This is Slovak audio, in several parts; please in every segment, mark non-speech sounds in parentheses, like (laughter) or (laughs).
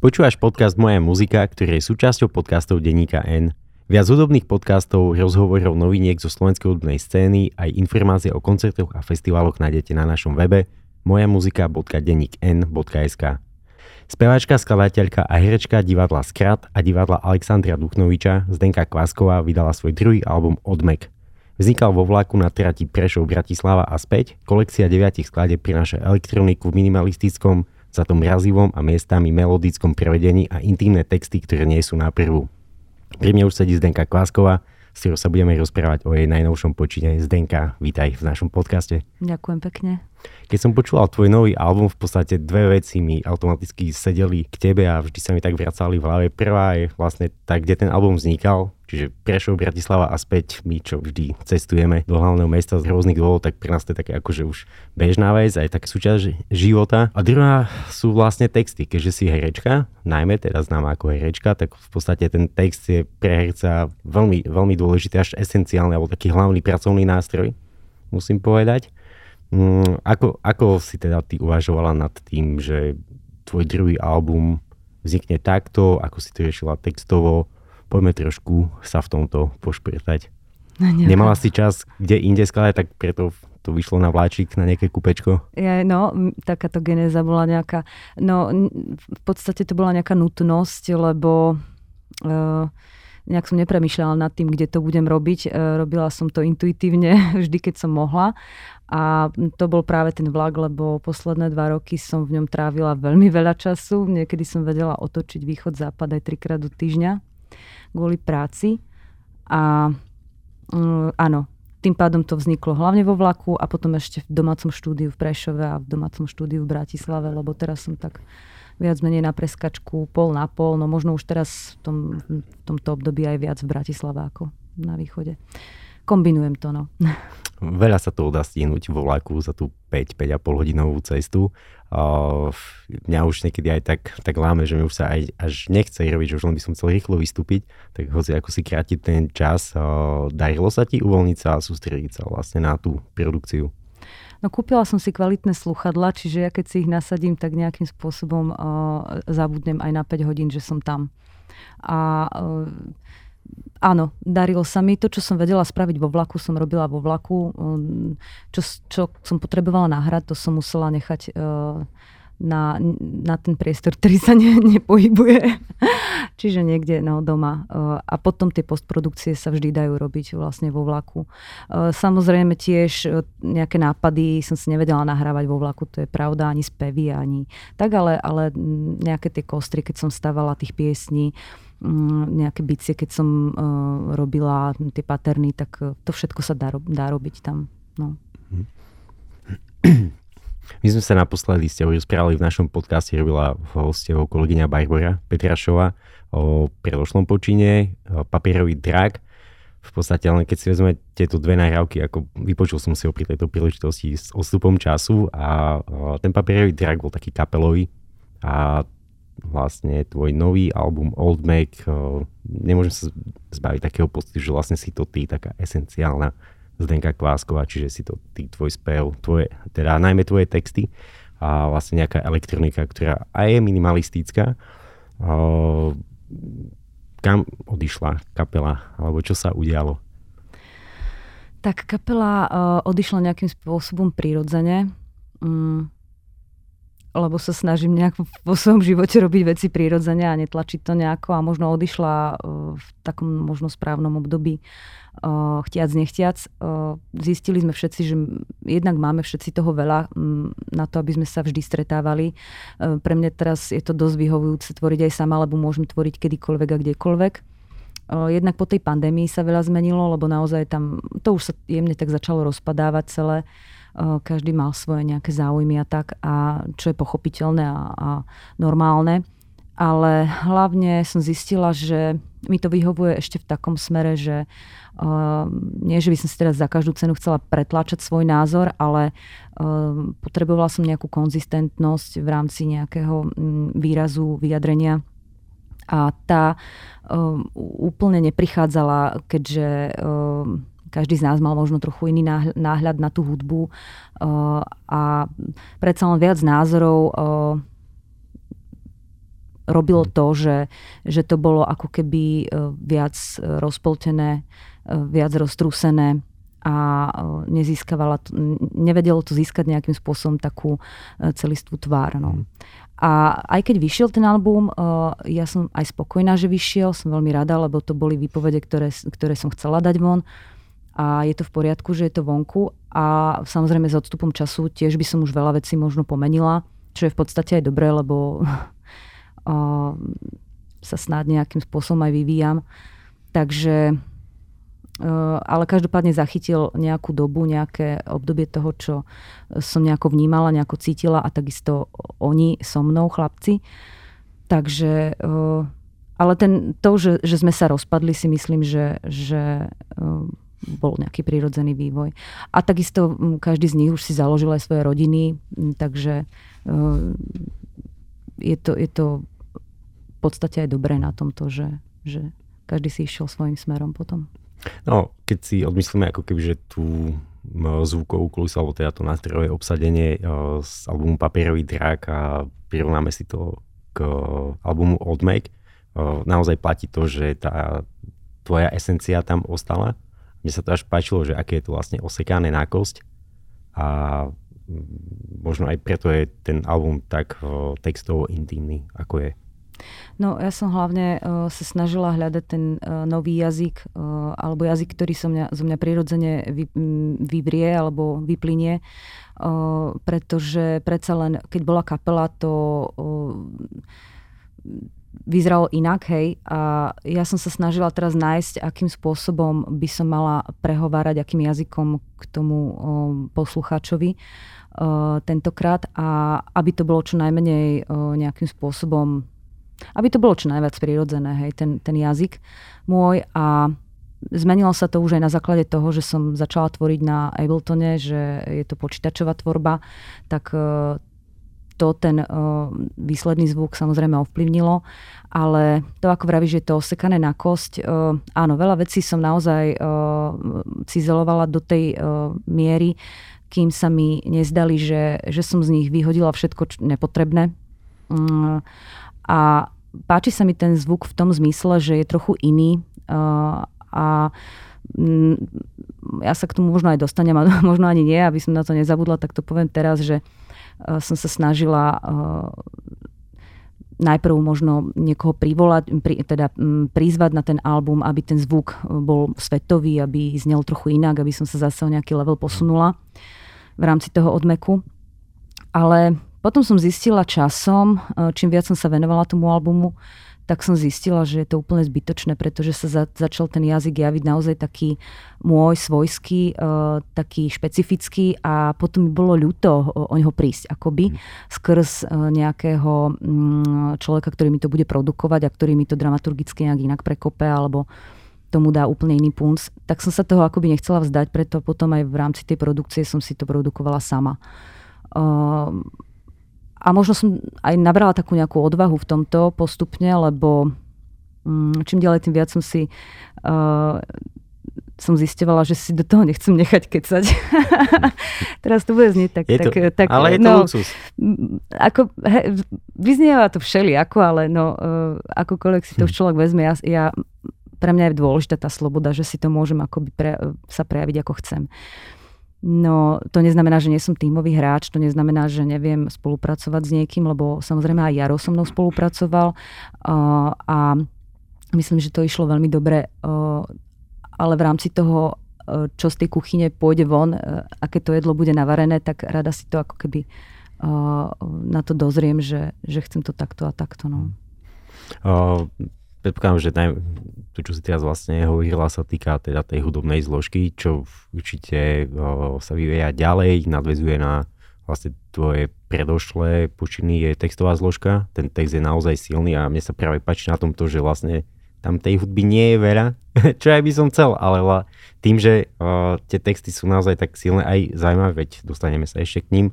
Počúvaš podcast Moja muzika, ktorý je súčasťou podcastov Deníka N. Viac hudobných podcastov, rozhovorov noviniek zo slovenskej hudobnej scény aj informácie o koncertoch a festivaloch nájdete na našom webe mojamuzika.dennikn.sk Speváčka, skladateľka a herečka divadla Skrat a divadla Alexandria Duchnoviča Zdenka Kvásková vydala svoj druhý album Odmek. Vznikal vo vlaku na trati Prešov Bratislava a späť. Kolekcia deviatich skladeb prináša elektroniku v minimalistickom, za to mrazivom a miestami melodickom prevedení a intimné texty, ktoré nie sú na prvú. Pri mne už sedí Zdenka Kvásková, s ktorou sa budeme rozprávať o jej najnovšom počine. Zdenka, vítaj v našom podcaste. Ďakujem pekne. Keď som počúval tvoj nový album, v podstate dve veci mi automaticky sedeli k tebe a vždy sa mi tak vracali v hlave. Prvá je vlastne tak, kde ten album vznikal, Čiže Prešov, Bratislava a späť, my čo vždy cestujeme do hlavného mesta z rôznych dôvodov, tak pre nás to je také akože už bežná vec, aj také súčasť života. A druhá sú vlastne texty, keďže si herečka, najmä teda známa ako herečka, tak v podstate ten text je pre herca veľmi, veľmi dôležitý, až esenciálny, alebo taký hlavný pracovný nástroj, musím povedať. Mm, ako, ako si teda ty uvažovala nad tým, že tvoj druhý album vznikne takto, ako si to riešila textovo, poďme trošku sa v tomto pošprtať. No, Nemala si čas kde inde skladať, tak preto to vyšlo na vláčik, na nejaké kúpečko? Ja, no, takáto genéza bola nejaká, no v podstate to bola nejaká nutnosť, lebo uh, nejak som nepremýšľala nad tým, kde to budem robiť. Uh, robila som to intuitívne (laughs) vždy, keď som mohla. A to bol práve ten vlak, lebo posledné dva roky som v ňom trávila veľmi veľa času. Niekedy som vedela otočiť východ-západ aj trikrát do týždňa kvôli práci. A um, áno, tým pádom to vzniklo hlavne vo vlaku a potom ešte v domácom štúdiu v Prešove a v domácom štúdiu v Bratislave, lebo teraz som tak viac menej na preskačku pol na pol, no možno už teraz v, tom, v tomto období aj viac v Bratislave ako na východe. Kombinujem to, no. Veľa sa to dá stihnúť vo vlaku za tú 5-5,5 hodinovú cestu. Uh, mňa už niekedy aj tak, tak láme, že mi už sa aj až nechce robiť, že už len by som chcel rýchlo vystúpiť, tak hoci ako si krátiť ten čas, uh, darilo sa ti uvoľniť sa a sústrediť sa vlastne na tú produkciu? No kúpila som si kvalitné sluchadla, čiže ja keď si ich nasadím, tak nejakým spôsobom uh, zabudnem aj na 5 hodín, že som tam. A uh, áno, darilo sa mi. To, čo som vedela spraviť vo vlaku, som robila vo vlaku. Um, čo, čo som potrebovala nahrať, to som musela nechať uh, na, na ten priestor, ktorý sa ne, (laughs) nepohybuje. Čiže niekde no, doma. Uh, a potom tie postprodukcie sa vždy dajú robiť vlastne vo vlaku. Uh, samozrejme tiež nejaké nápady som si nevedela nahrávať vo vlaku, to je pravda, ani spevy, ani tak, ale, ale nejaké tie kostry, keď som stávala tých piesní, Mm, nejaké bicie, keď som uh, robila tie paterny, tak uh, to všetko sa dá, dá robiť tam. No. My sme sa naposledy ste rozprávali v našom podcaste, robila hostieho kolegyňa Barbara Petrašova o predošlom počine, papierový drak. V podstate len keď si vezme tieto dve nahrávky, ako vypočul som si ho pri tejto príležitosti s odstupom času a ten papierový drak bol taký kapelový a vlastne tvoj nový album Old Mac, nemôžem sa zbaviť takého pocitu, že vlastne si to ty, taká esenciálna Zdenka Kvásková, čiže si to ty, tvoj spev, tvoje, teda najmä tvoje texty a vlastne nejaká elektronika, ktorá aj je minimalistická. Kam odišla kapela, alebo čo sa udialo? Tak kapela odišla nejakým spôsobom prirodzene. Mm lebo sa snažím nejak vo svojom živote robiť veci prirodzene a netlačiť to nejako a možno odišla uh, v takom možno správnom období uh, chtiac, nechtiac. Uh, zistili sme všetci, že jednak máme všetci toho veľa na to, aby sme sa vždy stretávali. Pre mňa teraz je to dosť vyhovujúce tvoriť aj sama, lebo môžem tvoriť kedykoľvek a kdekoľvek. Jednak po tej pandémii sa veľa zmenilo, lebo naozaj tam, to už sa jemne tak začalo rozpadávať celé každý mal svoje nejaké záujmy a tak, a čo je pochopiteľné a, a normálne. Ale hlavne som zistila, že mi to vyhovuje ešte v takom smere, že uh, nie, že by som si teraz za každú cenu chcela pretláčať svoj názor, ale uh, potrebovala som nejakú konzistentnosť v rámci nejakého um, výrazu, vyjadrenia. A tá uh, úplne neprichádzala, keďže uh, každý z nás mal možno trochu iný náhľad na tú hudbu uh, a predsa len viac názorov uh, robilo to, že, že to bolo ako keby viac rozpoltené, viac roztrúsené a nezískavala, nevedelo to získať nejakým spôsobom takú celistvú tvár. No. Mhm. A aj keď vyšiel ten album, ja som aj spokojná, že vyšiel, som veľmi rada, lebo to boli výpovede, ktoré, ktoré som chcela dať von a je to v poriadku, že je to vonku a samozrejme s odstupom času tiež by som už veľa vecí možno pomenila, čo je v podstate aj dobré, lebo (laughs) sa snáď nejakým spôsobom aj vyvíjam. Takže Eh, ale každopádne zachytil nejakú dobu, nejaké obdobie toho, čo som nejako vnímala, nejako cítila a takisto oni so mnou, chlapci. Takže, ale ten, to, že, že sme sa rozpadli, si myslím, že, že bol nejaký prírodzený vývoj. A takisto hm, každý z nich už si založil aj svoje rodiny, hm, takže je to, je to v podstate aj dobré na tomto, že, že každý si išiel svojim smerom potom. No, keď si odmyslíme ako keby, že tú zvukovú kulisu, alebo teda to nástrojové obsadenie z albumu Papierový drak a prirovnáme si to k albumu Old Make, naozaj platí to, že tá tvoja esencia tam ostala. Mne sa to až páčilo, že aké je to vlastne osekané na kosť a možno aj preto je ten album tak textovo intimný, ako je. No ja som hlavne uh, sa snažila hľadať ten uh, nový jazyk, uh, alebo jazyk, ktorý som mňa, zo mňa prirodzene vy, vyvrie alebo vyplynie, uh, pretože predsa len, keď bola kapela, to uh, vyzeralo inak, hej. A ja som sa snažila teraz nájsť, akým spôsobom by som mala prehovárať, akým jazykom k tomu uh, poslucháčovi uh, tentokrát. A aby to bolo čo najmenej uh, nejakým spôsobom aby to bolo čo najviac prirodzené, hej, ten, ten jazyk môj. A zmenilo sa to už aj na základe toho, že som začala tvoriť na Abletone, že je to počítačová tvorba, tak e, to ten uh, výsledný zvuk samozrejme ovplyvnilo, ale to ako vravíš, že je to osekané na kosť. Uh, áno, veľa vecí som naozaj cizelovala do tej miery, kým sa mi nezdali, že, že som z nich vyhodila všetko nepotrebné. Uh, a páči sa mi ten zvuk v tom zmysle, že je trochu iný a mm, ja sa k tomu možno aj dostanem a (laughs) možno ani nie, aby som na to nezabudla, tak to poviem teraz, že som sa snažila uh, najprv možno niekoho privolať, pri, teda m, prizvať na ten album, aby ten zvuk bol svetový, aby znel trochu inak, aby som sa zase o nejaký level posunula v rámci toho odmeku. Ale potom som zistila časom, čím viac som sa venovala tomu albumu, tak som zistila, že je to úplne zbytočné, pretože sa za, začal ten jazyk javiť naozaj taký môj, svojský, uh, taký špecifický a potom mi bolo ľúto o, o neho prísť, akoby mm. skrz uh, nejakého um, človeka, ktorý mi to bude produkovať a ktorý mi to dramaturgicky nejak inak prekope alebo tomu dá úplne iný punc. Tak som sa toho akoby nechcela vzdať, preto potom aj v rámci tej produkcie som si to produkovala sama. Uh, a možno som aj nabrala takú nejakú odvahu v tomto postupne, lebo mm, čím ďalej, tým viac som si uh, som zistevala, že si do toho nechcem nechať kecať. (laughs) Teraz to bude znieť tak... Je tak, to, tak ale je to no, luxus. Ako, he, vyznieva to všeli, ako, ale no, uh, akokoľvek si to už hm. človek vezme, ja, ja, pre mňa je dôležitá tá sloboda, že si to môžem akoby pre, sa prejaviť ako chcem. Uh, No to neznamená, že nie som tímový hráč, to neznamená, že neviem spolupracovať s niekým, lebo samozrejme aj Jaro so mnou spolupracoval a myslím, že to išlo veľmi dobre, ale v rámci toho, uh, čo z tej kuchyne pôjde von, uh, aké to jedlo bude navarené, tak rada si to ako keby uh, na to dozriem, že, že chcem to takto a takto. No. Predpokladám, že naj, to, čo si teraz vlastne hovorila, sa týka teda tej hudobnej zložky, čo určite o, sa vyvíja ďalej, nadvezuje na vlastne tvoje predošlé počiny, je textová zložka. Ten text je naozaj silný a mne sa práve páči na tom to, že vlastne tam tej hudby nie je veľa, (laughs) čo aj by som chcel, ale tým, že uh, tie texty sú naozaj tak silné aj zaujímavé, veď dostaneme sa ešte k ním,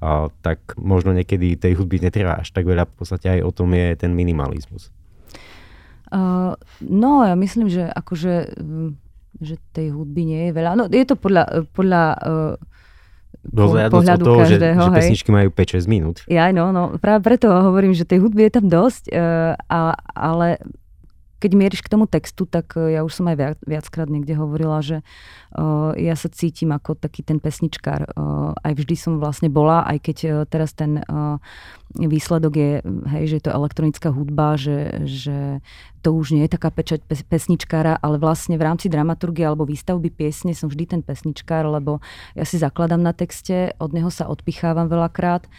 uh, tak možno niekedy tej hudby netreba až tak veľa, v podstate aj o tom je ten minimalizmus. Uh, no, ja myslím, že akože, mm, že tej hudby nie je veľa. No, je to podľa, podľa uh, pohľadu toho, každého. Že, že pesničky majú 5-6 minút. Ja, no, no, práve preto hovorím, že tej hudby je tam dosť, uh, a, ale keď mieríš k tomu textu, tak e, ja už som aj viac, viackrát niekde hovorila, že uh, ja sa cítim ako taký ten pesničkár. Uh, aj vždy som vlastne bola, aj keď uh, teraz ten uh, výsledok je, hej, že je to elektronická hudba, že, že to už nie je taká pečať pesničkára, ale vlastne v rámci dramaturgie alebo výstavby piesne som vždy ten pesničkár, lebo ja si zakladám na texte, od neho sa odpichávam veľakrát.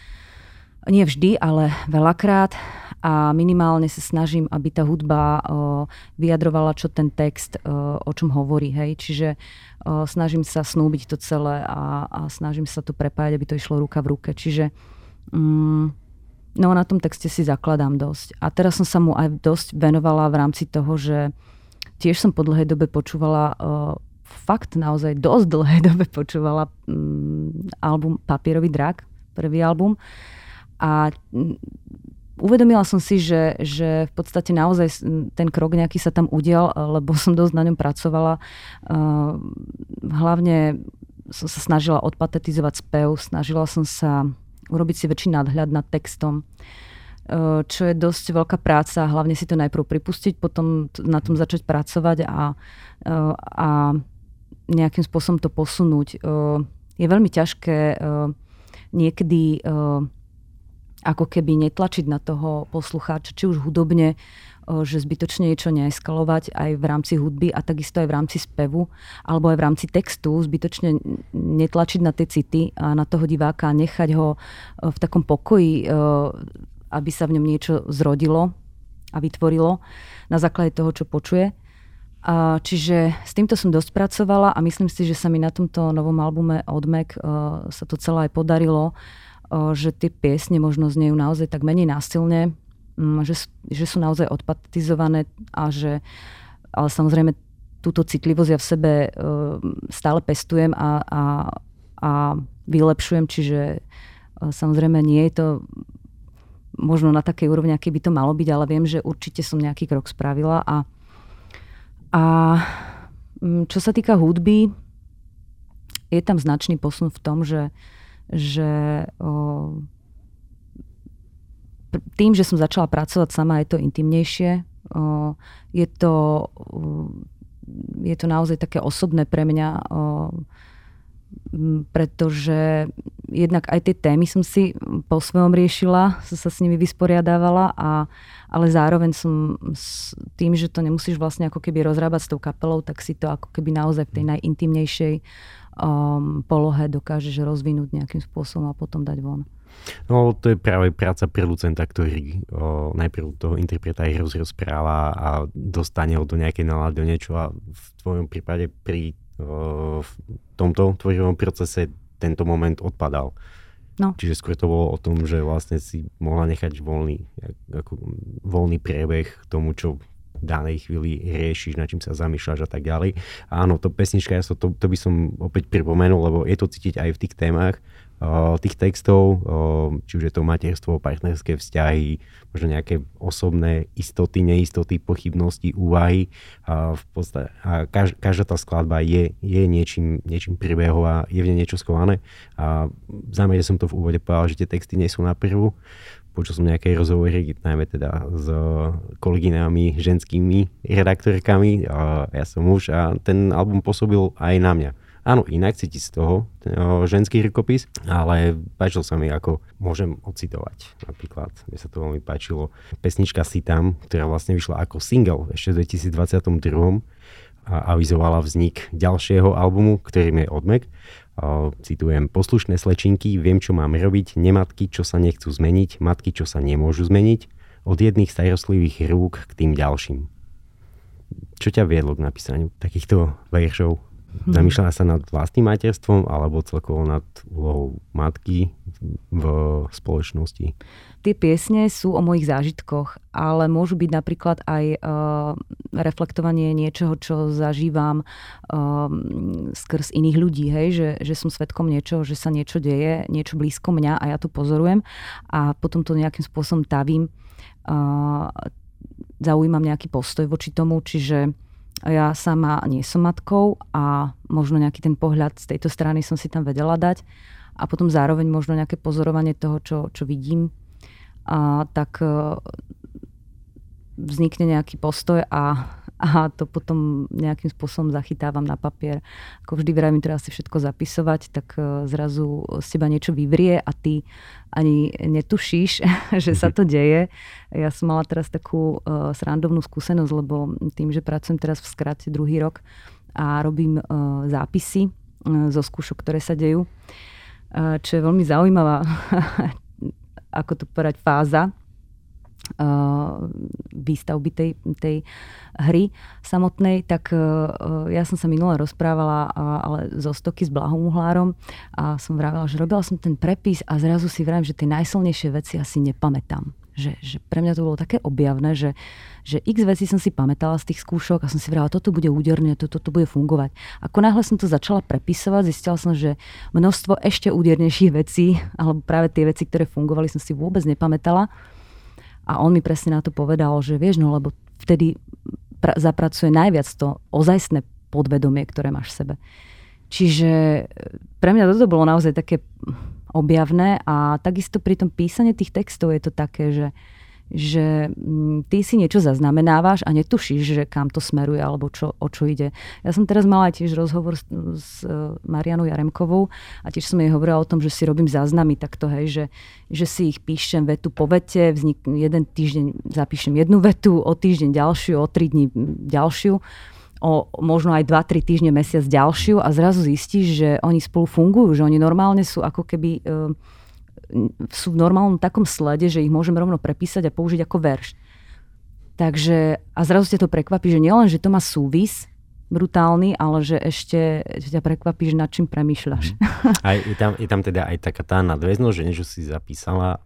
Nie vždy, ale veľakrát a minimálne sa snažím, aby tá hudba vyjadrovala, čo ten text, o, čom hovorí. Hej. Čiže snažím sa snúbiť to celé a, a snažím sa to prepájať, aby to išlo ruka v ruke. Čiže mm, no na tom texte si zakladám dosť. A teraz som sa mu aj dosť venovala v rámci toho, že tiež som po dlhej dobe počúvala fakt naozaj dosť dlhej (laughs) dobe počúvala mm, album Papierový drak, prvý album. A uvedomila som si, že, že v podstate naozaj ten krok nejaký sa tam udial, lebo (laughs) som dosť na ňom pracovala. Hlavne som sa snažila odpatetizovať spev, snažila som sa urobiť si väčší nadhľad nad textom čo je dosť veľká práca, hlavne si to najprv pripustiť, potom na tom začať pracovať a, a nejakým spôsobom to posunúť. Je veľmi ťažké niekedy ako keby netlačiť na toho poslucháča, či už hudobne, že zbytočne niečo neeskalovať aj v rámci hudby a takisto aj v rámci spevu alebo aj v rámci textu, zbytočne netlačiť na tie city a na toho diváka nechať ho v takom pokoji, aby sa v ňom niečo zrodilo a vytvorilo na základe toho, čo počuje. Čiže s týmto som dosť pracovala a myslím si, že sa mi na tomto novom albume Odmek sa to celé aj podarilo že tie piesne možno znejú naozaj tak menej násilne, mm, že, že sú naozaj odpatizované a že ale samozrejme túto citlivosť ja v sebe stále pestujem a, a, a vylepšujem, čiže samozrejme nie je to možno na takej úrovni, aký by to malo byť, ale viem, že určite som nejaký krok spravila a, a mm, čo sa týka hudby, je tam značný posun v tom, že že o, tým, že som začala pracovať sama, je to intimnejšie. O, je, to, je to naozaj také osobné pre mňa, o, pretože jednak aj tie témy som si po svojom riešila, som sa s nimi vysporiadávala, a, ale zároveň som s tým, že to nemusíš vlastne ako keby rozrábať s tou kapelou, tak si to ako keby naozaj v tej najintimnejšej um, polohe dokážeš rozvinúť nejakým spôsobom a potom dať von. No to je práve práca producenta, ktorý o, najprv toho interpreta aj rozpráva a dostane ho do nejakej nálady, do niečo a v tvojom prípade pri o, v tomto tvorivom procese tento moment odpadal. No. Čiže skôr to bolo o tom, že vlastne si mohla nechať voľný, ako, voľný priebeh tomu, čo danej chvíli riešiš, na čím sa zamýšľaš a tak ďalej. A áno, to pesnička, ja to, to by som opäť pripomenul, lebo je to cítiť aj v tých témach, tých textov, či už je to materstvo, partnerské vzťahy, možno nejaké osobné istoty, neistoty, pochybnosti, úvahy. A v podstate, a kaž, každá tá skladba je, je niečím, niečím príbehová, je v nej niečo skované. A v zámere som to v úvode povedal, že tie texty nie sú na prvú počul som nejaké rozhovory, najmä teda s kolegyňami, ženskými redaktorkami, a ja som muž a ten album pôsobil aj na mňa. Áno, inak cíti z toho ten, o, ženský rukopis, ale páčil sa mi, ako môžem ocitovať. Napríklad, mne sa to veľmi páčilo, pesnička Si tam, ktorá vlastne vyšla ako single ešte v 2022 a avizovala vznik ďalšieho albumu, ktorým je Odmek citujem, poslušné slečinky, viem, čo mám robiť, nematky, čo sa nechcú zmeniť, matky, čo sa nemôžu zmeniť, od jedných starostlivých rúk k tým ďalším. Čo ťa viedlo k napísaniu takýchto veršov? Hmm. Zamýšľala sa nad vlastným materstvom alebo celkovo nad úlohou matky v spoločnosti? Tie piesne sú o mojich zážitkoch, ale môžu byť napríklad aj uh, reflektovanie niečoho, čo zažívam uh, skrz iných ľudí, hej? Že, že som svetkom niečoho, že sa niečo deje, niečo blízko mňa a ja to pozorujem a potom to nejakým spôsobom tavím. Uh, zaujímam nejaký postoj voči tomu, čiže ja sama nie som matkou a možno nejaký ten pohľad z tejto strany som si tam vedela dať, a potom zároveň možno nejaké pozorovanie toho, čo, čo vidím, a tak vznikne nejaký postoj a a to potom nejakým spôsobom zachytávam na papier. Ako vždy vravím, treba si všetko zapisovať, tak e, zrazu z teba niečo vyvrie a ty ani netušíš, (laughs) že sa to deje. Ja som mala teraz takú uh, srandovnú skúsenosť, lebo tým, že pracujem teraz v skrate druhý rok a robím uh, zápisy uh, zo skúšok, ktoré sa dejú, uh, čo je veľmi zaujímavá, (laughs) ako to povedať, fáza, výstavby tej, tej hry samotnej, tak uh, ja som sa minule rozprávala, ale zo stoky s Blahom a som vravila, že robila som ten prepis a zrazu si vravím, že tie najsilnejšie veci asi nepamätám. Že, že pre mňa to bolo také objavné, že, že x vecí som si pamätala z tých skúšok a som si vrala, toto bude úderné, toto, toto bude fungovať. Ako náhle som to začala prepisovať, zistila som, že množstvo ešte údernejších vecí, alebo práve tie veci, ktoré fungovali, som si vôbec nepamätala. A on mi presne na to povedal, že vieš, no lebo vtedy pra- zapracuje najviac to ozajstné podvedomie, ktoré máš v sebe. Čiže e, pre mňa toto bolo naozaj také objavné a takisto pri tom písaní tých textov je to také, že že mm, ty si niečo zaznamenávaš a netušíš, že kam to smeruje alebo čo, o čo ide. Ja som teraz mala tiež rozhovor s, s e, Marianou Jaremkovou a tiež som jej hovorila o tom, že si robím záznamy takto, hej, že, že si ich píšem vetu po vete, vznik, jeden týždeň zapíšem jednu vetu, o týždeň ďalšiu, o tri dní ďalšiu o možno aj 2-3 týždne, mesiac ďalšiu a zrazu zistíš, že oni spolu fungujú, že oni normálne sú ako keby uh, sú v normálnom takom slede, že ich môžem rovno prepísať a použiť ako verš. Takže, a zrazu ste to prekvapí, že nielen, že to má súvis brutálny, ale že ešte ťa prekvapí, že nad čím premýšľaš. Mm. Aj, je, tam, je tam teda aj taká tá nadväznosť, že niečo si zapísala,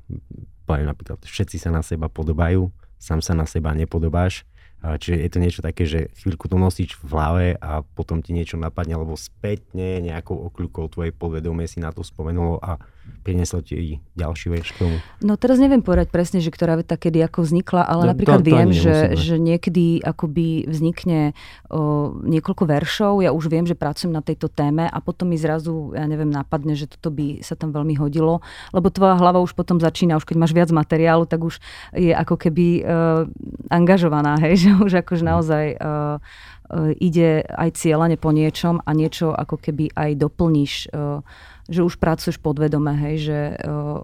poviem napríklad, všetci sa na seba podobajú, sám sa na seba nepodobáš, Čiže je to niečo také, že chvíľku to nosíš v hlave a potom ti niečo napadne, alebo spätne nejakou okľukou tvoje podvedomie si na to spomenulo a prinieslo ti ďalší verš k tomu. No teraz neviem povedať presne, že ktorá veta kedy ako vznikla, ale no, napríklad to, to viem, že, že niekedy akoby vznikne o, niekoľko veršov, ja už viem, že pracujem na tejto téme a potom mi zrazu, ja neviem, napadne, že toto by sa tam veľmi hodilo, lebo tvoja hlava už potom začína, už keď máš viac materiálu, tak už je ako keby uh, angažovaná, hej, (laughs) že už akože naozaj uh, uh, ide aj cieľane po niečom a niečo ako keby aj doplníš, uh, že už pracuješ podvedome, hej, že uh,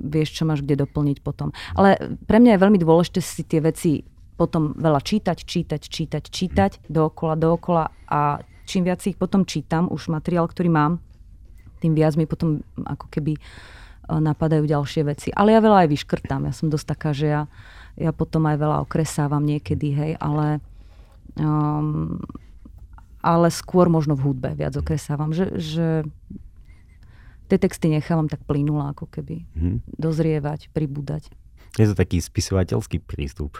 vieš, čo máš kde doplniť potom. Ale pre mňa je veľmi dôležité si tie veci potom veľa čítať, čítať, čítať, čítať, dookola, dookola a čím viac ich potom čítam, už materiál, ktorý mám, tým viac mi potom ako keby napadajú ďalšie veci. Ale ja veľa aj vyškrtám. Ja som dosť taká, že ja ja potom aj veľa okresávam niekedy, hej, ale, um, ale skôr možno v hudbe viac okresávam, že, že tie texty nechávam tak plynula, ako keby hmm. dozrievať, pribúdať. Je to taký spisovateľský prístup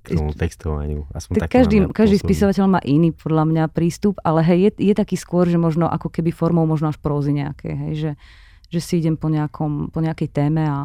k tomu textovaniu. Aspoň tak každý, každý spisovateľ má iný podľa mňa prístup, ale hej, je, je taký skôr, že možno ako keby formou možno až prózy nejaké, hej, že, že si idem po, nejakom, po nejakej téme a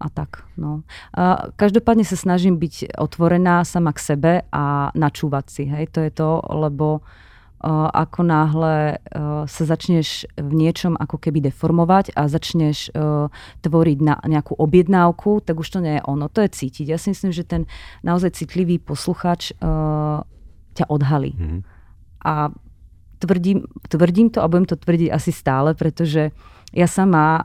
a tak. No. A každopádne sa snažím byť otvorená sama k sebe a načúvať si. Hej? To je to, lebo uh, ako náhle uh, sa začneš v niečom ako keby deformovať a začneš uh, tvoriť na nejakú objednávku, tak už to nie je ono. To je cítiť. Ja si myslím, že ten naozaj citlivý posluchač uh, ťa odhalí. Mm-hmm. A tvrdím, tvrdím to a budem to tvrdiť asi stále, pretože ja sama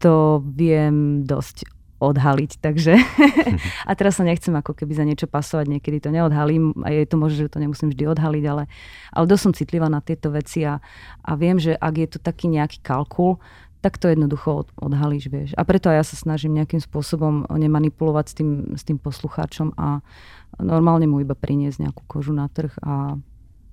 to viem dosť odhaliť, takže (laughs) a teraz sa nechcem ako keby za niečo pasovať, niekedy to neodhalím a je to možné, že to nemusím vždy odhaliť, ale, ale dosť som citlivá na tieto veci a, a viem, že ak je to taký nejaký kalkul, tak to jednoducho od, odhalíš, vieš. A preto aj ja sa snažím nejakým spôsobom nemanipulovať s tým, s tým poslucháčom a normálne mu iba priniesť nejakú kožu na trh a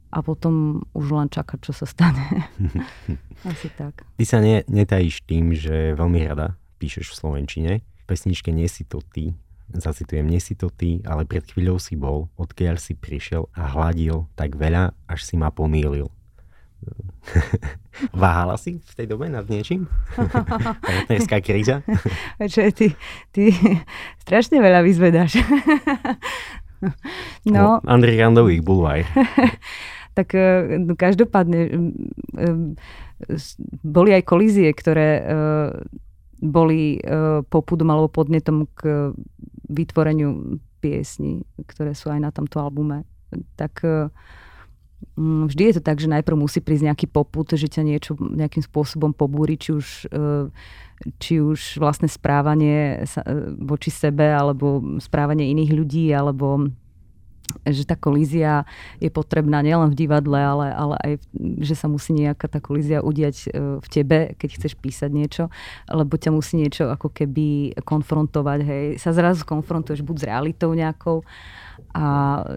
a potom už len čakať, čo sa stane. (laughs) Asi tak. Ty sa ne, netajíš tým, že veľmi rada píšeš v Slovenčine. Pesničke Nie si to ty, zacitujem, nie si to ty, ale pred chvíľou si bol, odkiaľ si prišiel a hladil tak veľa, až si ma pomýlil. (laughs) Váhala si v tej dobe nad niečím? (laughs) Partnerská kríza? Čo, ty, ty strašne veľa vyzvedáš. (laughs) no. Andrej Randových bulvaj. tak no, každopádne boli aj kolízie, ktoré boli popudom alebo podnetom k vytvoreniu piesní, ktoré sú aj na tomto albume. Tak mm, vždy je to tak, že najprv musí prísť nejaký poput, že ťa niečo nejakým spôsobom pobúri, či už, či už vlastne správanie voči sebe, alebo správanie iných ľudí, alebo že tá kolízia je potrebná nielen v divadle, ale, ale aj, že sa musí nejaká tá kolízia udiať e, v tebe, keď chceš písať niečo, lebo ťa musí niečo ako keby konfrontovať, hej, sa zrazu konfrontuješ buď s realitou nejakou, a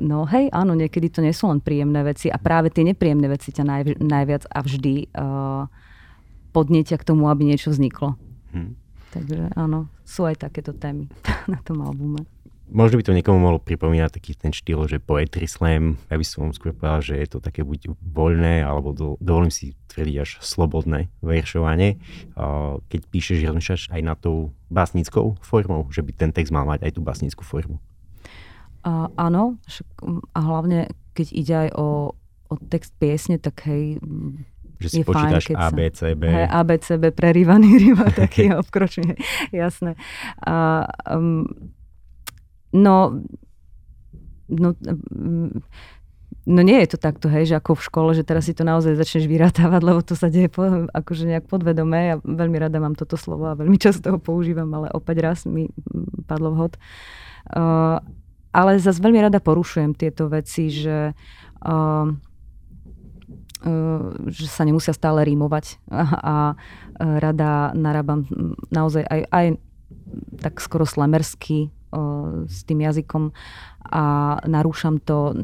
no hej, áno, niekedy to nie sú len príjemné veci a práve tie nepríjemné veci ťa naj, najviac a vždy uh, podnietia k tomu, aby niečo vzniklo. Hmm. Takže áno, sú aj takéto témy (laughs) na tom albume. Možno by to niekomu mohlo pripomínať taký ten štýl, že poetry slam, ja by som skôr povedal, že je to také buď voľné, alebo do, dovolím si tvrdiť až slobodné veršovanie. Keď píšeš, rozmýšľaš aj na tou básnickou formou, že by ten text mal mať aj tú básnickú formu. A, áno, a hlavne keď ide aj o, o text piesne, tak hej, že si počítaš fajn, ABCB. Hej, ABCB prerývaný (laughs) rýva, (laughs) taký obkročný, jasné. A, um, No, no, no nie je to takto, hej, že ako v škole, že teraz si to naozaj začneš vyrátavať, lebo to sa deje po, akože nejak podvedome. Ja veľmi rada mám toto slovo a veľmi často ho používam, ale opäť raz mi padlo vhod. Uh, ale zase veľmi rada porušujem tieto veci, že uh, že sa nemusia stále rímovať a, a rada narábam naozaj aj, aj tak skoro slamersky s tým jazykom a narúšam to.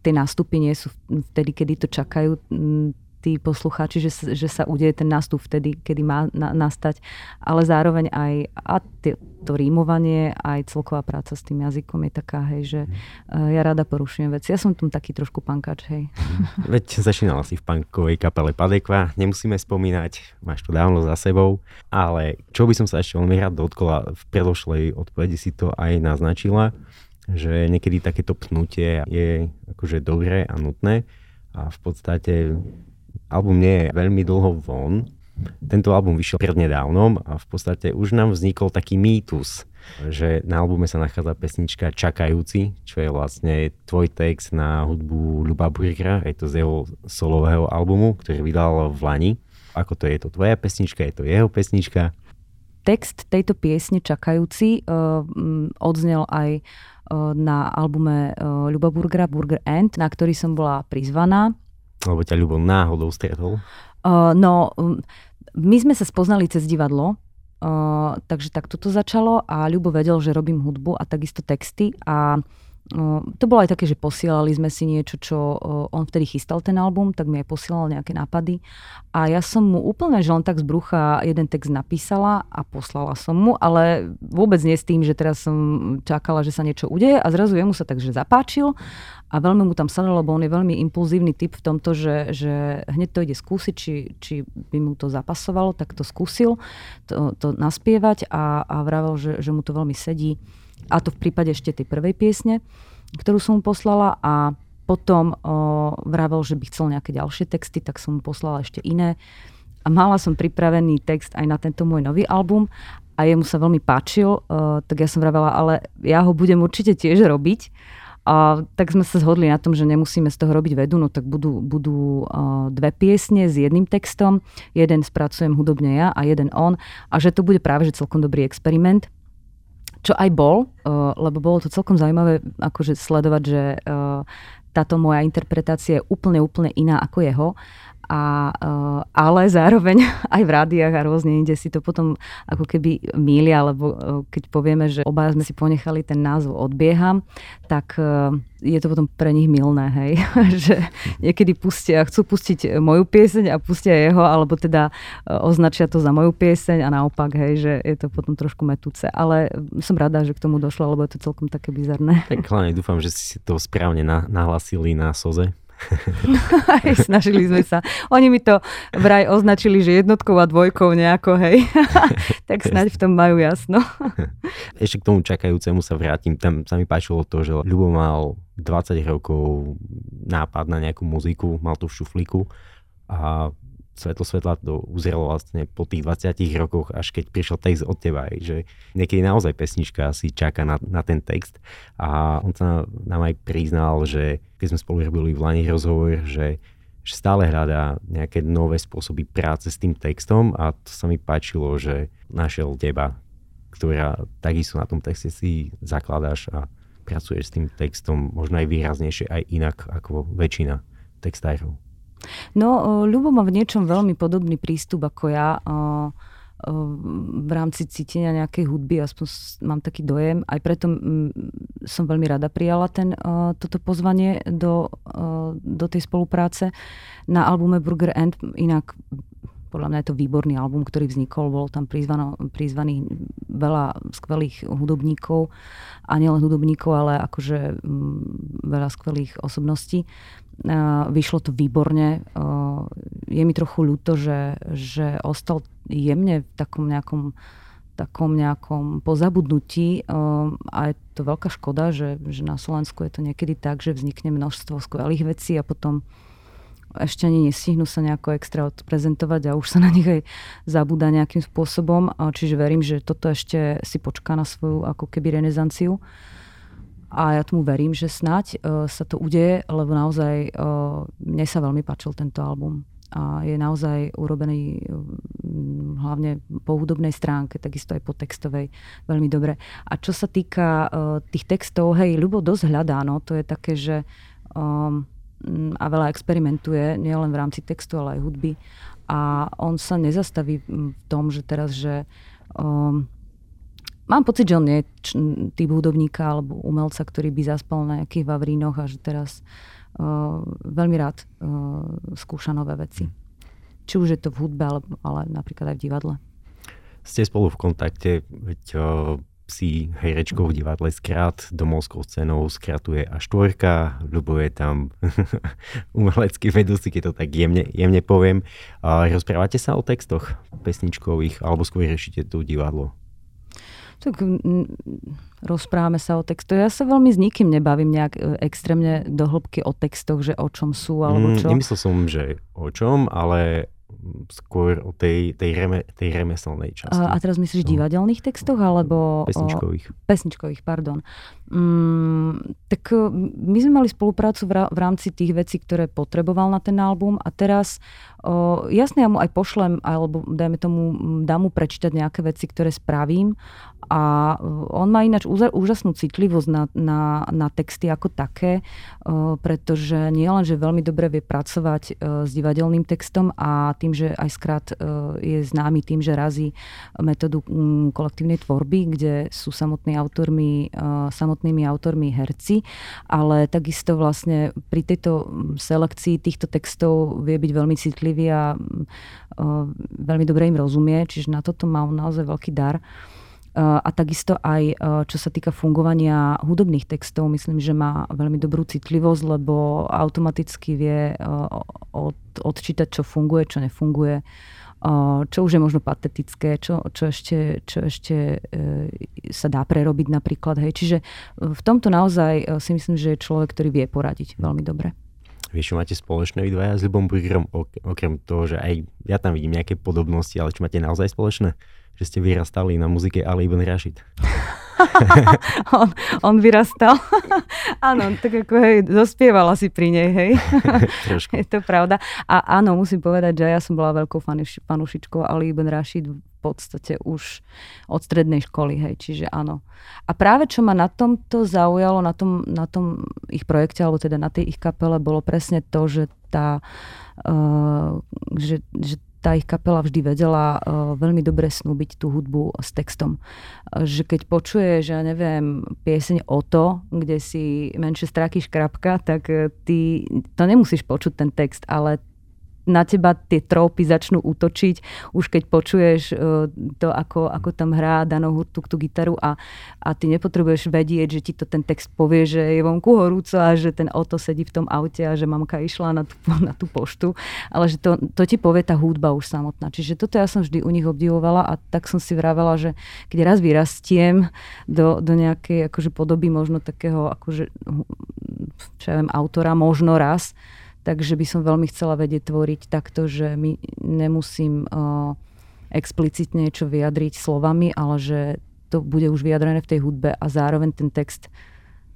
Tie nástupy nie sú vtedy, kedy to čakajú tí poslucháči, že, že sa udeje ten nástup vtedy, kedy má na, nastať, ale zároveň aj a t- to rímovanie, aj celková práca s tým jazykom je taká, hej, že uh, ja rada porušujem veci. Ja som tam taký trošku pankač, hej. Mhm. Veď začínala si v punkovej kapele Padekva, nemusíme spomínať, máš to dávno za sebou, ale čo by som sa ešte veľmi rád dotkla, v predošlej odpovedi si to aj naznačila, že niekedy takéto pnutie je akože dobré a nutné a v podstate album nie je veľmi dlho von. Tento album vyšiel prednedávnom a v podstate už nám vznikol taký mýtus, že na albume sa nachádza pesnička Čakajúci, čo je vlastne tvoj text na hudbu Ľuba Burgera, je to z jeho solového albumu, ktorý vydal v Lani. Ako to je, to tvoja pesnička, je to jeho pesnička? Text tejto piesne Čakajúci uh, odznel aj uh, na albume uh, Ľuba Burgera Burger End, na ktorý som bola prizvaná alebo ťa Ľubo náhodou stretol? Uh, no, my sme sa spoznali cez divadlo, uh, takže tak toto začalo a Ľubo vedel, že robím hudbu a takisto texty a to bolo aj také, že posielali sme si niečo, čo on vtedy chystal ten album, tak mi aj posielal nejaké nápady. A ja som mu úplne, že len tak z brucha jeden text napísala a poslala som mu, ale vôbec nie s tým, že teraz som čakala, že sa niečo udeje a zrazu jemu sa takže zapáčil a veľmi mu tam sadlo, lebo on je veľmi impulzívny typ v tomto, že, že hneď to ide skúsiť, či, či by mu to zapasovalo, tak to skúsil to, to naspievať a, a vravel, že, že mu to veľmi sedí a to v prípade ešte tej prvej piesne, ktorú som mu poslala. A potom o, vravel, že by chcel nejaké ďalšie texty, tak som mu poslala ešte iné. A mala som pripravený text aj na tento môj nový album. A jemu sa veľmi páčil, o, tak ja som vravela, ale ja ho budem určite tiež robiť. A tak sme sa zhodli na tom, že nemusíme z toho robiť vedu, no tak budú, budú uh, dve piesne s jedným textom, jeden spracujem hudobne ja a jeden on. A že to bude práve že celkom dobrý experiment čo aj bol, uh, lebo bolo to celkom zaujímavé akože sledovať, že uh, táto moja interpretácia je úplne, úplne iná ako jeho. A, uh, ale zároveň (laughs) aj v rádiách a rôzne inde si to potom ako keby mília, lebo uh, keď povieme, že obaja sme si ponechali ten názov Odbieham, tak uh, je to potom pre nich milné, hej. (laughs) že niekedy pustia, chcú pustiť moju pieseň a pustia jeho, alebo teda označia to za moju pieseň a naopak, hej, že je to potom trošku metúce. Ale som rada, že k tomu došlo, lebo je to celkom také bizarné. Tak hlavne dúfam, že si to správne nahlasili na Soze. Aj snažili sme sa. Oni mi to vraj označili, že jednotkou a dvojkou nejako, hej. (laughs) tak snáď v tom majú jasno. (laughs) Ešte k tomu čakajúcemu sa vrátim. Tam sa mi páčilo to, že Ľubo mal 20 rokov nápad na nejakú muziku, mal to v šuflíku a svetlo svetla to uzrelo vlastne po tých 20 rokoch, až keď prišiel text od teba, že niekedy naozaj pesnička si čaká na, na ten text a on sa nám aj priznal, že keď sme spolu robili v Lani rozhovor, že, že stále hľadá nejaké nové spôsoby práce s tým textom a to sa mi páčilo, že našiel teba, ktorá takisto na tom texte si zakladáš a pracuješ s tým textom možno aj výraznejšie, aj inak ako väčšina textárov. No, Ľubo má v niečom veľmi podobný prístup ako ja v rámci cítenia nejakej hudby, aspoň mám taký dojem. Aj preto som veľmi rada prijala ten, toto pozvanie do, do tej spolupráce na albume Burger End. Inak podľa mňa je to výborný album, ktorý vznikol. Bolo tam prizvano, prizvaných veľa skvelých hudobníkov a nielen hudobníkov, ale akože veľa skvelých osobností. Vyšlo to výborne. Je mi trochu ľúto, že, že ostal jemne v takom nejakom takom nejakom pozabudnutí a je to veľká škoda, že, že na Slovensku je to niekedy tak, že vznikne množstvo skvelých vecí a potom ešte ani nestihnú sa nejako extra odprezentovať a už sa na nich aj zabúda nejakým spôsobom. Čiže verím, že toto ešte si počká na svoju ako keby renesanciu. A ja tomu verím, že snať uh, sa to udeje, lebo naozaj uh, mne sa veľmi páčil tento album. A je naozaj urobený uh, hlavne po hudobnej stránke, takisto aj po textovej veľmi dobre. A čo sa týka tých textov, hej, Ľubo dosť hľadá, no, to je také, že um, a veľa experimentuje, nielen v rámci textu, ale aj hudby. A on sa nezastaví v tom, že teraz, že um, mám pocit, že on nie je typ hudobníka alebo umelca, ktorý by zaspal na nejakých vavrínoch a že teraz uh, veľmi rád uh, skúša nové veci. Či už je to v hudbe, ale, ale napríklad aj v divadle. Ste spolu v kontakte, veď uh, si herečkou v divadle skrát domovskou scénou skratuje až štvorka, ľubuje tam (laughs) umelecký vedúci, keď to tak jemne, jemne poviem. A rozprávate sa o textoch pesničkových, alebo skôr riešite tu divadlo? Tak rozprávame sa o textoch. Ja sa veľmi s nikým nebavím nejak e, extrémne do hĺbky o textoch, že o čom sú, alebo mm, čo. Mm, nemyslel som, že o čom, ale skôr o tej, tej, reme, tej remeselnej časti. A, teraz myslíš no. divadelných textoch, alebo... Pesničkových. O, pesničkových, pardon. Mm, tak e, my sme mali spoluprácu v, v rámci tých vecí, ktoré potreboval na ten album a teraz o, jasne ja mu aj pošlem, alebo dajme tomu, dám mu prečítať nejaké veci, ktoré spravím a on má ináč úžasnú citlivosť na, na, na texty ako také, o, pretože nie len, že veľmi dobre vie pracovať o, s divadelným textom a tým, že aj skrát o, je známy tým, že razí metódu m, kolektívnej tvorby, kde sú samotní autormi, o, samotnými autormi herci, ale takisto vlastne pri tejto selekcii týchto textov vie byť veľmi citlivý a o, veľmi dobre im rozumie, čiže na toto má naozaj veľký dar. A takisto aj čo sa týka fungovania hudobných textov, myslím, že má veľmi dobrú citlivosť, lebo automaticky vie od, odčítať, čo funguje, čo nefunguje, čo už je možno patetické, čo, čo ešte, čo ešte sa dá prerobiť napríklad. Hej. Čiže v tomto naozaj si myslím, že je človek, ktorý vie poradiť veľmi dobre. Vieš, čo máte spoločné vy dvaja s Ľubom Burgerom, okrem toho, že aj ja tam vidím nejaké podobnosti, ale čo máte naozaj spoločné? Že ste vyrastali na muzike Ali Ibn Rashid. (laughs) on, on vyrastal. (laughs) áno, tak ako hej, dospievala si pri nej, hej. (laughs) Je to pravda. A áno, musím povedať, že ja som bola veľkou fanuš, fanušičkou Ali Ibn Rashid v podstate už od strednej školy, hej, čiže áno. A práve čo ma na tomto zaujalo, na tom, na tom ich projekte, alebo teda na tej ich kapele, bolo presne to, že tá, uh, že, že tá ich kapela vždy vedela uh, veľmi dobre snúbiť tú hudbu s textom. Uh, že keď počuje, že ja neviem, pieseň o to, kde si menšie straky škrapka, tak uh, ty to nemusíš počuť ten text, ale na teba tie trópy začnú útočiť, už keď počuješ e, to, ako, ako tam hrá Dano Hurtuk tú gitaru a, a ty nepotrebuješ vedieť, že ti to ten text povie, že je vonku horúco a že ten auto sedí v tom aute a že mamka išla na tú, (laughs) na tú poštu, ale že to, to ti povie tá hudba už samotná. Čiže toto ja som vždy u nich obdivovala a tak som si vravela, že keď raz vyrastiem do, do nejakej akože podoby možno takého akože čo ja viem, autora možno raz, takže by som veľmi chcela vedieť tvoriť takto, že my nemusím uh, explicitne niečo vyjadriť slovami, ale že to bude už vyjadrené v tej hudbe a zároveň ten text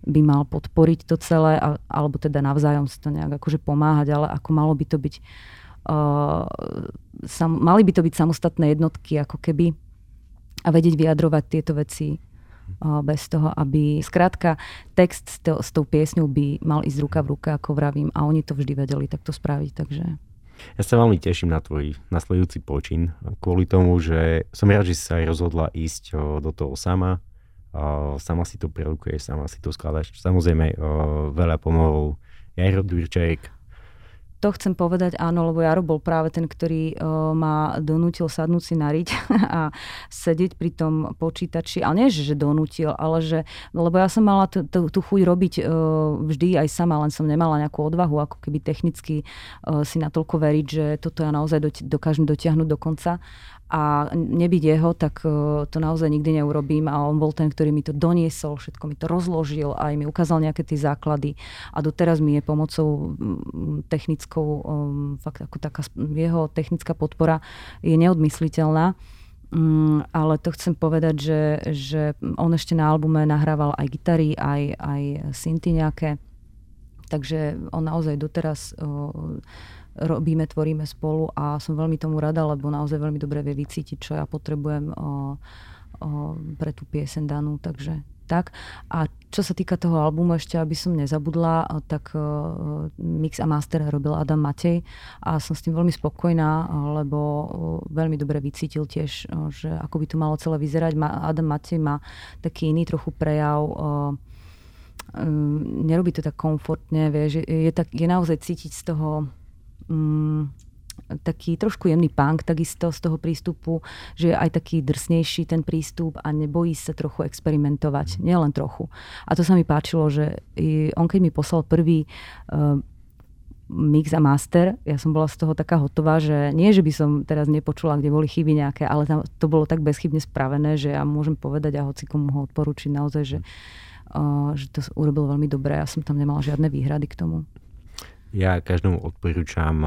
by mal podporiť to celé, a, alebo teda navzájom si to nejak akože pomáhať, ale ako malo by to byť uh, sam, mali by to byť samostatné jednotky ako keby a vedieť vyjadrovať tieto veci bez toho, aby skrátka text s, to, s tou piesňou by mal ísť ruka v ruke, ako vravím, a oni to vždy vedeli takto spraviť, takže... Ja sa veľmi teším na tvoj nasledujúci počin, kvôli tomu, že som rád, že si sa aj rozhodla ísť do toho sama, sama si to produkuješ, sama si to skladaš. Samozrejme, veľa pomohol Jaro Durček, to chcem povedať áno, lebo Jaro bol práve ten, ktorý uh, ma donútil sadnúť si na riť (laughs) a sedieť pri tom počítači. Ale nie, že donútil, ale že, lebo ja som mala tú, chuť robiť uh, vždy aj sama, len som nemala nejakú odvahu, ako keby technicky uh, si natoľko veriť, že toto ja naozaj dokážem dotiahnuť do konca a nebyť jeho, tak e, to naozaj nikdy neurobím a on bol ten, ktorý mi to doniesol, všetko mi to rozložil a aj mi ukázal nejaké tie základy a doteraz mi je pomocou technickou, fakt ako taká jeho technická podpora je neodmysliteľná. Mm, ale to chcem povedať, že, že on ešte na albume nahrával aj gitary, aj, aj synty nejaké. Takže on naozaj doteraz robíme, tvoríme spolu a som veľmi tomu rada, lebo naozaj veľmi dobre vie vycítiť, čo ja potrebujem o, o, pre tú piesen danú, takže tak. A čo sa týka toho albumu, ešte aby som nezabudla, tak mix a master robil Adam Matej a som s tým veľmi spokojná, lebo veľmi dobre vycítil tiež, že ako by to malo celé vyzerať. Adam Matej má taký iný trochu prejav um, nerobí to tak komfortne, vie, že je, tak, je naozaj cítiť z toho mm, taký trošku jemný punk takisto z toho prístupu, že je aj taký drsnejší ten prístup a nebojí sa trochu experimentovať, nielen trochu. A to sa mi páčilo, že on keď mi poslal prvý uh, mix a master, ja som bola z toho taká hotová, že nie, že by som teraz nepočula, kde boli chyby nejaké, ale tam to bolo tak bezchybne spravené, že ja môžem povedať a hoci komu ho odporučiť naozaj, že, uh, že to urobil veľmi dobre. Ja som tam nemala žiadne výhrady k tomu. Ja každému odporúčam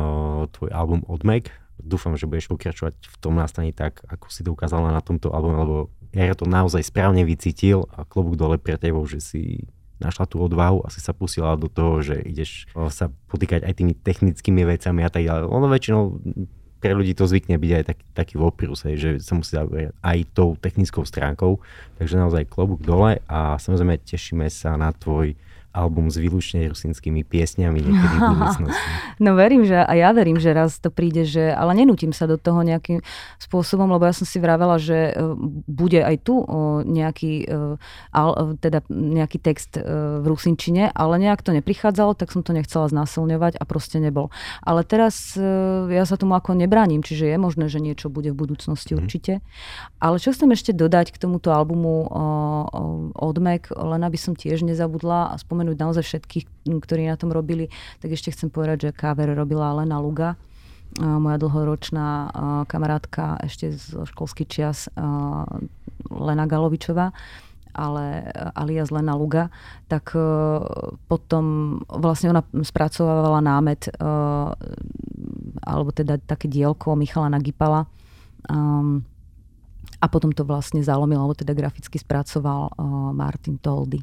tvoj album od Meg. Dúfam, že budeš pokračovať v tom nastaní tak, ako si to ukázala na tomto albume, lebo ja to naozaj správne vycítil a klobúk dole pre tebou, že si našla tú odvahu a si sa pustila do toho, že ideš sa potýkať aj tými technickými vecami a tak ďalej. Ono väčšinou pre ľudí to zvykne byť aj taký, taký voprus, že sa musí zaoberať aj tou technickou stránkou. Takže naozaj klobúk dole a samozrejme tešíme sa na tvoj album s výlučne rusinskými piesňami niekedy v (laughs) budúcnosti. No verím, že a ja verím, že raz to príde, že, ale nenútim sa do toho nejakým spôsobom, lebo ja som si vravela, že e, bude aj tu nejaký, e, teda nejaký text e, v rusinčine, ale nejak to neprichádzalo, tak som to nechcela znásilňovať a proste nebol. Ale teraz ja sa tomu ako nebránim, čiže je možné, že niečo bude v budúcnosti mm. určite. Ale čo chcem ešte dodať k tomuto albumu od Mac, len aby som tiež nezabudla a spomenula spomenúť naozaj všetkých, ktorí na tom robili, tak ešte chcem povedať, že káver robila Lena Luga, moja dlhoročná kamarátka ešte zo školský čias Lena Galovičová ale alias Lena Luga, tak potom vlastne ona spracovávala námet alebo teda také dielko Michala Nagipala a potom to vlastne zalomil, alebo teda graficky spracoval Martin Toldy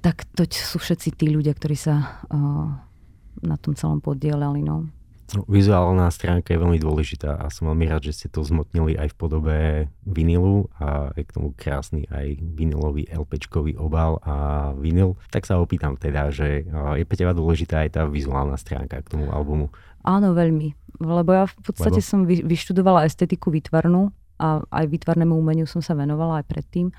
tak to sú všetci tí ľudia, ktorí sa uh, na tom celom podielali. No. No, vizuálna stránka je veľmi dôležitá a som veľmi rád, že ste to zmotnili aj v podobe vinilu a je k tomu krásny aj vinilový LPčkový obal a vinil. Tak sa opýtam teda, že je pre teba dôležitá aj tá vizuálna stránka k tomu albumu. Áno, veľmi. Lebo ja v podstate Lebo? som vyštudovala estetiku výtvarnú a aj výtvarnému umeniu som sa venovala aj predtým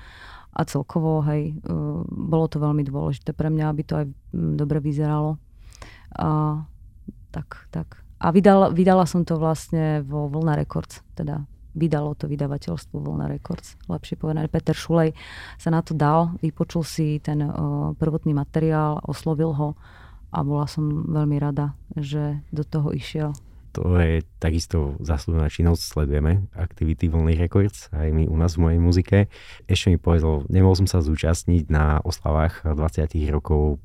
a celkovo, hej, e, bolo to veľmi dôležité pre mňa, aby to aj mm, dobre vyzeralo. A, tak, tak. A vydala, vydala som to vlastne vo Vlna Records, teda vydalo to vydavateľstvo Vlna Records, lepšie povedané. Peter Šulej sa na to dal, vypočul si ten uh, prvotný materiál, oslovil ho a bola som veľmi rada, že do toho išiel. To je takisto zaslúbená činnosť, sledujeme aktivity Voľný Records aj my u nás v mojej muzike. Ešte mi povedal, nemohol som sa zúčastniť na oslavách 20 rokov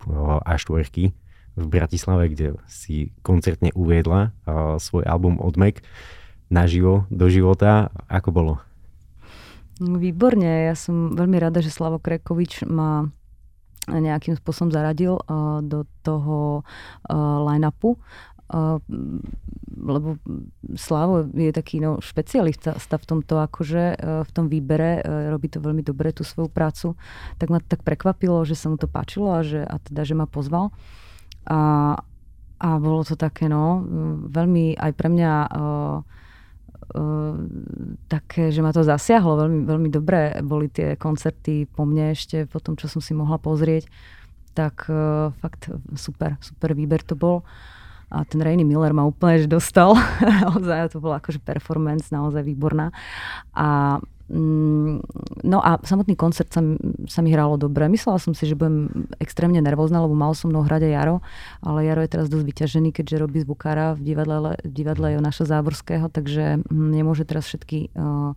A4 v Bratislave, kde si koncertne uviedla svoj album Odmek naživo, do života. Ako bolo? Výborne, ja som veľmi rada, že Slavo Krekovič ma nejakým spôsobom zaradil uh, do toho line-upu. Lebo Slavo je taký no, špecialista v tomto akože uh, v tom výbere, uh, robí to veľmi dobre tú svoju prácu, tak ma tak prekvapilo, že sa mu to páčilo a, že, a teda, že ma pozval. A, a bolo to také, no, veľmi aj pre mňa uh, také, že ma to zasiahlo veľmi, veľmi dobre. Boli tie koncerty po mne ešte, po tom, čo som si mohla pozrieť. Tak fakt super, super výber to bol. A ten Rainy Miller ma úplne že dostal. (laughs) naozaj to bola akože performance naozaj výborná. A Mm, no a samotný koncert sa, sa mi hralo dobre. Myslela som si, že budem extrémne nervózna, lebo mal som mnou hrať aj Jaro, ale Jaro je teraz dosť vyťažený, keďže robí zvukára v divadle, v divadle Jonaša Záborského, takže mm, nemôže teraz všetky, uh,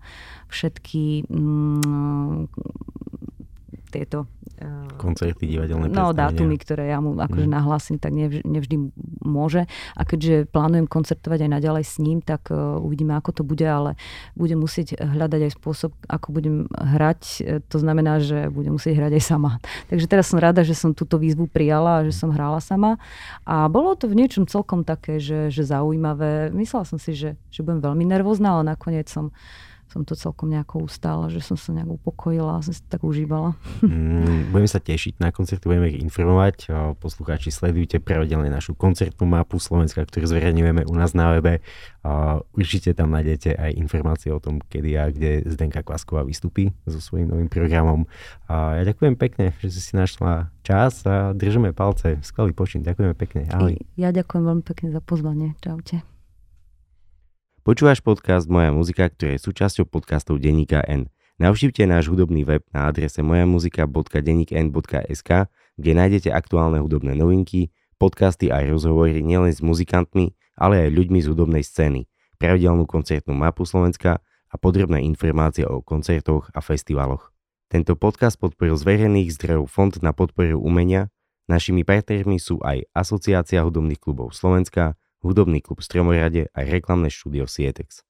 všetky um, tieto koncerty, divadelné No, dátumy, ktoré ja mu akože mm. nahlásim, tak nevždy, nevždy môže. A keďže plánujem koncertovať aj naďalej s ním, tak uh, uvidíme, ako to bude, ale budem musieť hľadať aj spôsob, ako budem hrať. To znamená, že budem musieť hrať aj sama. (laughs) Takže teraz som rada, že som túto výzvu prijala a že som hrála sama. A bolo to v niečom celkom také, že, že zaujímavé. Myslela som si, že, že budem veľmi nervózna, ale nakoniec som som to celkom nejako ustála, že som sa nejak upokojila a som si tak užívala. Mm, budeme sa tešiť na koncerty, budeme ich informovať. Poslucháči, sledujte pravidelne našu koncertnú mapu Slovenska, ktorú zverejňujeme u nás na webe. Určite tam nájdete aj informácie o tom, kedy a kde Zdenka Kvasková vystupí so svojím novým programom. Ja ďakujem pekne, že si si našla čas a držíme palce. Skvelý počin, ďakujeme pekne. Ahoj. Ja ďakujem veľmi pekne za pozvanie. Čaute. Počúvaš podcast Moja muzika, ktorý je súčasťou podcastov Deníka N. Navštívte náš hudobný web na adrese mojamuzika.denikn.sk, kde nájdete aktuálne hudobné novinky, podcasty a rozhovory nielen s muzikantmi, ale aj ľuďmi z hudobnej scény, pravidelnú koncertnú mapu Slovenska a podrobné informácie o koncertoch a festivaloch. Tento podcast podporil z verejných zdrojov Fond na podporu umenia. Našimi partnermi sú aj Asociácia hudobných klubov Slovenska, hudobný klub Stromorade a reklamné štúdio Sietex.